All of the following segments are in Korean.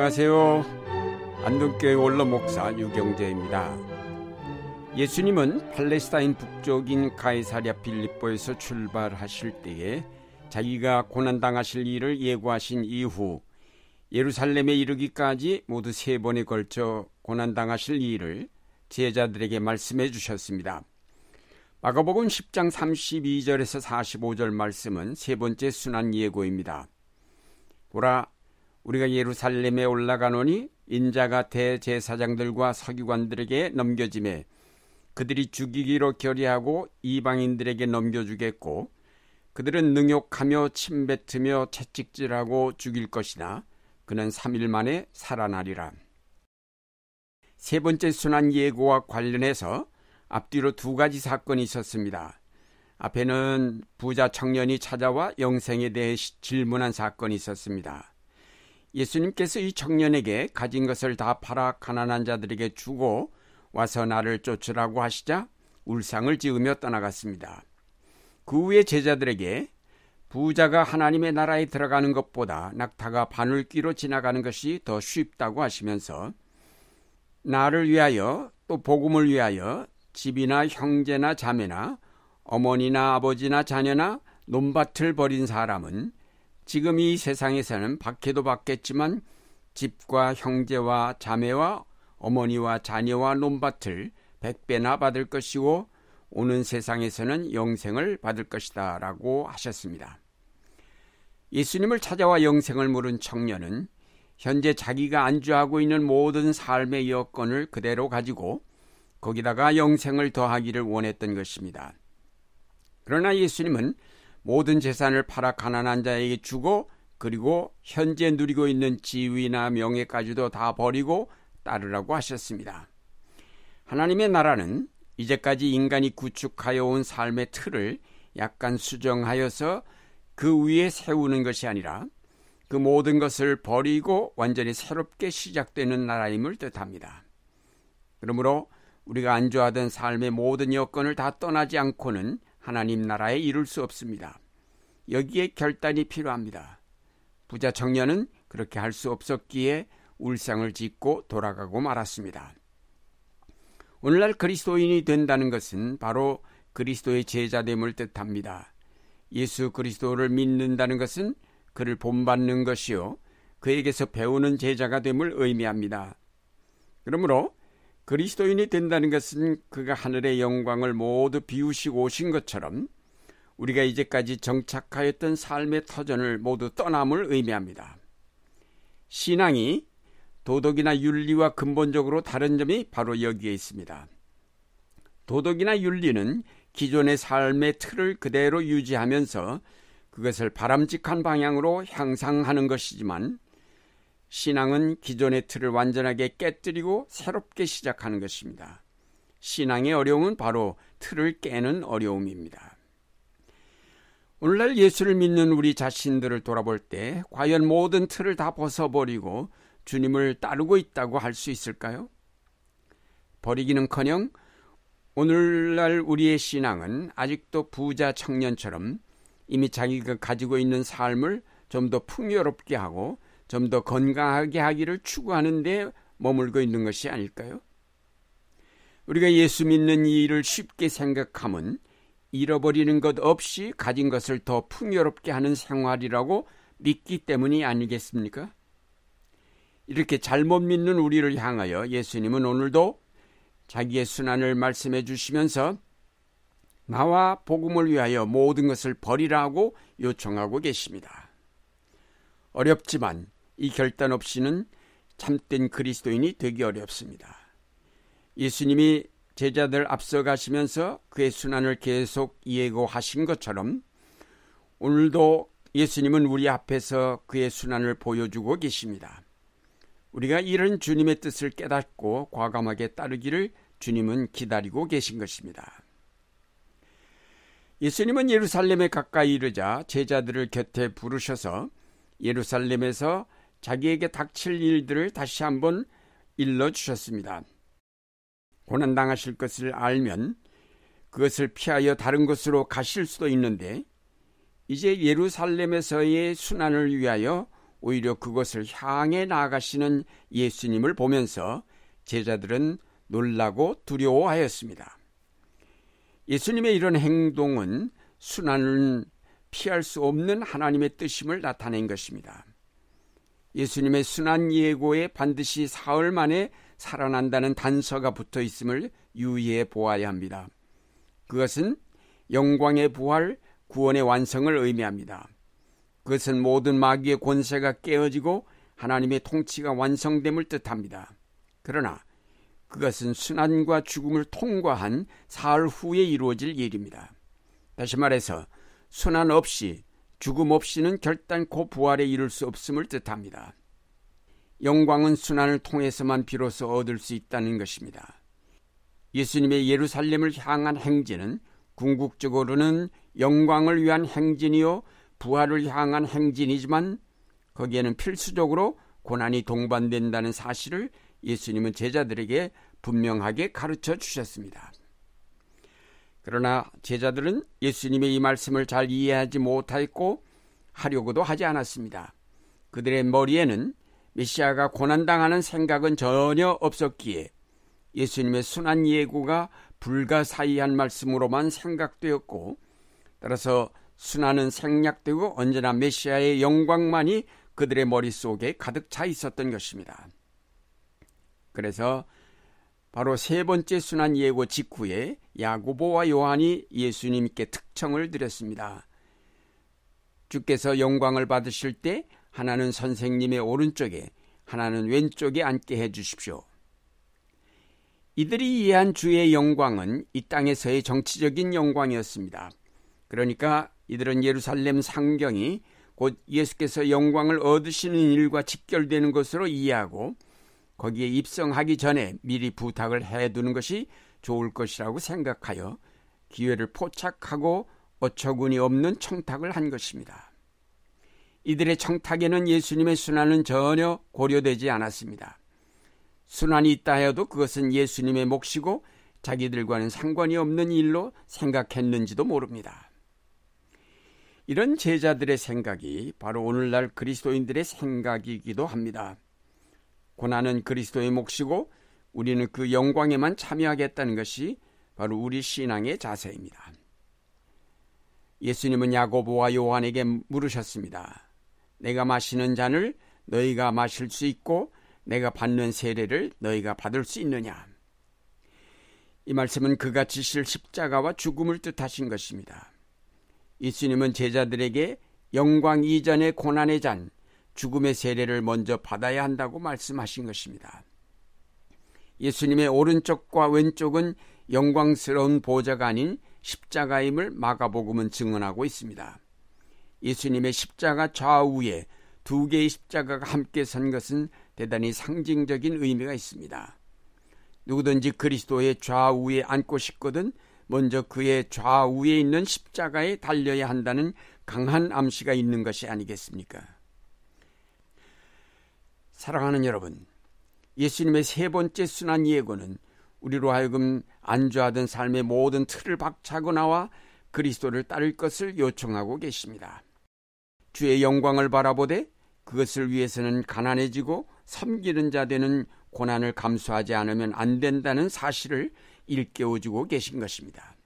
안녕하세요. 안동교회 원로 목사 유경재입니다. 예수님은 팔레스타인 북쪽인 가이사랴 빌립보에서 출발하실 때에 자기가 고난당하실 일을 예고하신 이후 예루살렘에 이르기까지 모두 세 번에 걸쳐 고난당하실 일을 제자들에게 말씀해 주셨습니다. 마가복음 10장 32절에서 45절 말씀은 세 번째 순환 예고입니다. 보라 우리가 예루살렘에 올라가노니 인자가 대제사장들과 서기관들에게 넘겨짐에 그들이 죽이기로 결의하고 이방인들에게 넘겨주겠고 그들은 능욕하며 침뱉으며 채찍질하고 죽일 것이나 그는 3일 만에 살아나리라. 세 번째 순환 예고와 관련해서 앞뒤로 두 가지 사건이 있었습니다. 앞에는 부자 청년이 찾아와 영생에 대해 질문한 사건이 있었습니다. 예수님께서 이 청년에게 가진 것을 다 팔아 가난한 자들에게 주고 와서 나를 쫓으라고 하시자 울상을 지으며 떠나갔습니다. 그 후에 제자들에게 부자가 하나님의 나라에 들어가는 것보다 낙타가 바늘귀로 지나가는 것이 더 쉽다고 하시면서 나를 위하여 또 복음을 위하여 집이나 형제나 자매나 어머니나 아버지나 자녀나 논밭을 버린 사람은 지금 이 세상에서는 박해도 받겠지만 집과 형제와 자매와 어머니와 자녀와 논밭을 백배나 받을 것이고 오는 세상에서는 영생을 받을 것이다 라고 하셨습니다. 예수님을 찾아와 영생을 물은 청년은 현재 자기가 안주하고 있는 모든 삶의 여건을 그대로 가지고 거기다가 영생을 더하기를 원했던 것입니다. 그러나 예수님은 모든 재산을 팔아 가난한 자에게 주고 그리고 현재 누리고 있는 지위나 명예까지도 다 버리고 따르라고 하셨습니다. 하나님의 나라는 이제까지 인간이 구축하여 온 삶의 틀을 약간 수정하여서 그 위에 세우는 것이 아니라 그 모든 것을 버리고 완전히 새롭게 시작되는 나라임을 뜻합니다. 그러므로 우리가 안주하던 삶의 모든 여건을 다 떠나지 않고는 하나님 나라에 이룰 수 없습니다. 여기에 결단이 필요합니다. 부자 청년은 그렇게 할 수 없었기에 울상을 짓고 돌아가고 말았습니다. 오늘날 그리스도인이 된다는 것은 바로 그리스도의 제자됨을 뜻합니다. 예수 그리스도를 믿는다는 것은 그를 본받는 것이요 그에게서 배우는 제자가 됨을 의미합니다. 그러므로 그리스도인이 된다는 것은 그가 하늘의 영광을 모두 비우시고 오신 것처럼 우리가 이제까지 정착하였던 삶의 터전을 모두 떠남을 의미합니다. 신앙이 도덕이나 윤리와 근본적으로 다른 점이 바로 여기에 있습니다. 도덕이나 윤리는 기존의 삶의 틀을 그대로 유지하면서 그것을 바람직한 방향으로 향상하는 것이지만 신앙은 기존의 틀을 완전하게 깨뜨리고 새롭게 시작하는 것입니다. 신앙의 어려움은 바로 틀을 깨는 어려움입니다. 오늘날 예수를 믿는 우리 자신들을 돌아볼 때 과연 모든 틀을 다 벗어버리고 주님을 따르고 있다고 할 수 있을까요? 버리기는커녕 오늘날 우리의 신앙은 아직도 부자 청년처럼 이미 자기가 가지고 있는 삶을 좀 더 풍요롭게 하고 좀 더 건강하게 하기를 추구하는데 머물고 있는 것이 아닐까요? 우리가 예수 믿는 이 일을 쉽게 생각하면 잃어버리는 것 없이 가진 것을 더 풍요롭게 하는 생활이라고 믿기 때문이 아니겠습니까? 이렇게 잘못 믿는 우리를 향하여 예수님은 오늘도 자기의 순환을 말씀해 주시면서 나와 복음을 위하여 모든 것을 버리라고 요청하고 계십니다. 어렵지만 이 결단 없이는 참된 그리스도인이 되기 어렵습니다. 예수님이 제자들 앞서가시면서 그의 순환을 계속 예고하신 것처럼 오늘도 예수님은 우리 앞에서 그의 순환을 보여주고 계십니다. 우리가 이런 주님의 뜻을 깨닫고 과감하게 따르기를 주님은 기다리고 계신 것입니다. 예수님은 예루살렘에 가까이 이르자 제자들을 곁에 부르셔서 예루살렘에서 자기에게 닥칠 일들을 다시 한번 일러 주셨습니다. 고난 당하실 것을 알면 그것을 피하여 다른 곳으로 가실 수도 있는데 이제 예루살렘에서의 순환을 위하여 오히려 그것을 향해 나아가시는 예수님을 보면서 제자들은 놀라고 두려워하였습니다. 예수님의 이런 행동은 순환을 피할 수 없는 하나님의 뜻임을 나타낸 것입니다. 예수님의 순환 예고에 반드시 사흘 만에 살아난다는 단서가 붙어 있음을 유의해 보아야 합니다. 그것은 영광의 부활, 구원의 완성을 의미합니다. 그것은 모든 마귀의 권세가 깨어지고 하나님의 통치가 완성됨을 뜻합니다. 그러나 그것은 순환과 죽음을 통과한 사흘 후에 이루어질 일입니다. 다시 말해서 순환 없이 죽음 없이는 결단코 부활에 이를 수 없음을 뜻합니다. 영광은 순환을 통해서만 비로소 얻을 수 있다는 것입니다. 예수님의 예루살렘을 향한 행진은 궁극적으로는 영광을 위한 행진이요 부활을 향한 행진이지만 거기에는 필수적으로 고난이 동반된다는 사실을 예수님은 제자들에게 분명하게 가르쳐 주셨습니다. 그러나 제자들은 예수님의 이 말씀을 잘 이해하지 못하였고 하려고도 하지 않았습니다. 그들의 머리에는 메시아가 고난당하는 생각은 전혀 없었기에 예수님의 순한 예고가 불가사의한 말씀으로만 생각되었고 따라서 순환은 생략되고 언제나 메시아의 영광만이 그들의 머릿속에 가득 차 있었던 것입니다. 그래서 바로 세 번째 순환 예고 직후에 야고보와 요한이 예수님께 특청을 드렸습니다. 주께서 영광을 받으실 때 하나는 선생님의 오른쪽에 하나는 왼쪽에 앉게 해 주십시오. 이들이 이해한 주의 영광은 이 땅에서의 정치적인 영광이었습니다. 그러니까 이들은 예루살렘 상경이 곧 예수께서 영광을 얻으시는 일과 직결되는 것으로 이해하고 거기에 입성하기 전에 미리 부탁을 해두는 것이 좋을 것이라고 생각하여 기회를 포착하고 어처구니 없는 청탁을 한 것입니다. 이들의 청탁에는 예수님의 순환은 전혀 고려되지 않았습니다. 순환이 있다 해도 그것은 예수님의 몫이고 자기들과는 상관이 없는 일로 생각했는지도 모릅니다. 이런 제자들의 생각이 바로 오늘날 그리스도인들의 생각이기도 합니다. 고난은 그리스도의 몫이고 우리는 그 영광에만 참여하겠다는 것이 바로 우리 신앙의 자세입니다. 예수님은 야고보와 요한에게 물으셨습니다. 내가 마시는 잔을 너희가 마실 수 있고 내가 받는 세례를 너희가 받을 수 있느냐? 이 말씀은 그가 지실 십자가와 죽음을 뜻하신 것입니다. 예수님은 제자들에게 영광 이전의 고난의 잔, 죽음의 세례를 먼저 받아야 한다고 말씀하신 것입니다. 예수님의 오른쪽과 왼쪽은 영광스러운 보좌가 아닌 십자가임을 마가복음은 증언하고 있습니다. 예수님의 십자가 좌우에 두 개의 십자가가 함께 선 것은 대단히 상징적인 의미가 있습니다. 누구든지 그리스도의 좌우에 앉고 싶거든 먼저 그의 좌우에 있는 십자가에 달려야 한다는 강한 암시가 있는 것이 아니겠습니까? 사랑하는 여러분, 예수님의 세 번째 순환 예고는 우리로 하여금 안주하던 삶의 모든 틀을 박차고 나와 그리스도를 따를 것을 요청하고 계십니다. 주의 영광을 바라보되 그것을 위해서는 가난해지고 섬기는 자 되는 고난을 감수하지 않으면 안 된다는 사실을 일깨워주고 계신 것입니다.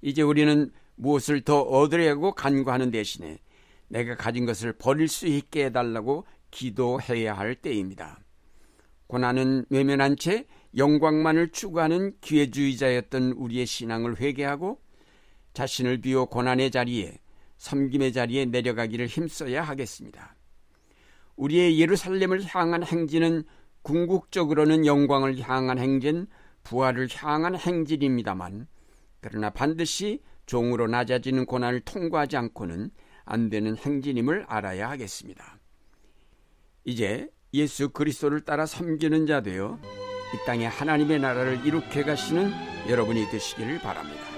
이제 우리는 무엇을 더 얻으려고 간구하는 대신에 내가 가진 것을 버릴 수 있게 해달라고 기도해야 할 때입니다. 고난은 외면한 채 영광만을 추구하는 기회주의자였던 우리의 신앙을 회개하고 자신을 비워 고난의 자리에 섬김의 자리에 내려가기를 힘써야 하겠습니다. 우리의 예루살렘을 향한 행진은 궁극적으로는 영광을 향한 행진, 부활을 향한 행진입니다만 그러나 반드시 종으로 낮아지는 고난을 통과하지 않고는 안 되는 행진임을 알아야 하겠습니다. 이제 예수 그리스도를 따라 섬기는 자 되어 이 땅에 하나님의 나라를 이룩해 가시는 여러분이 되시기를 바랍니다.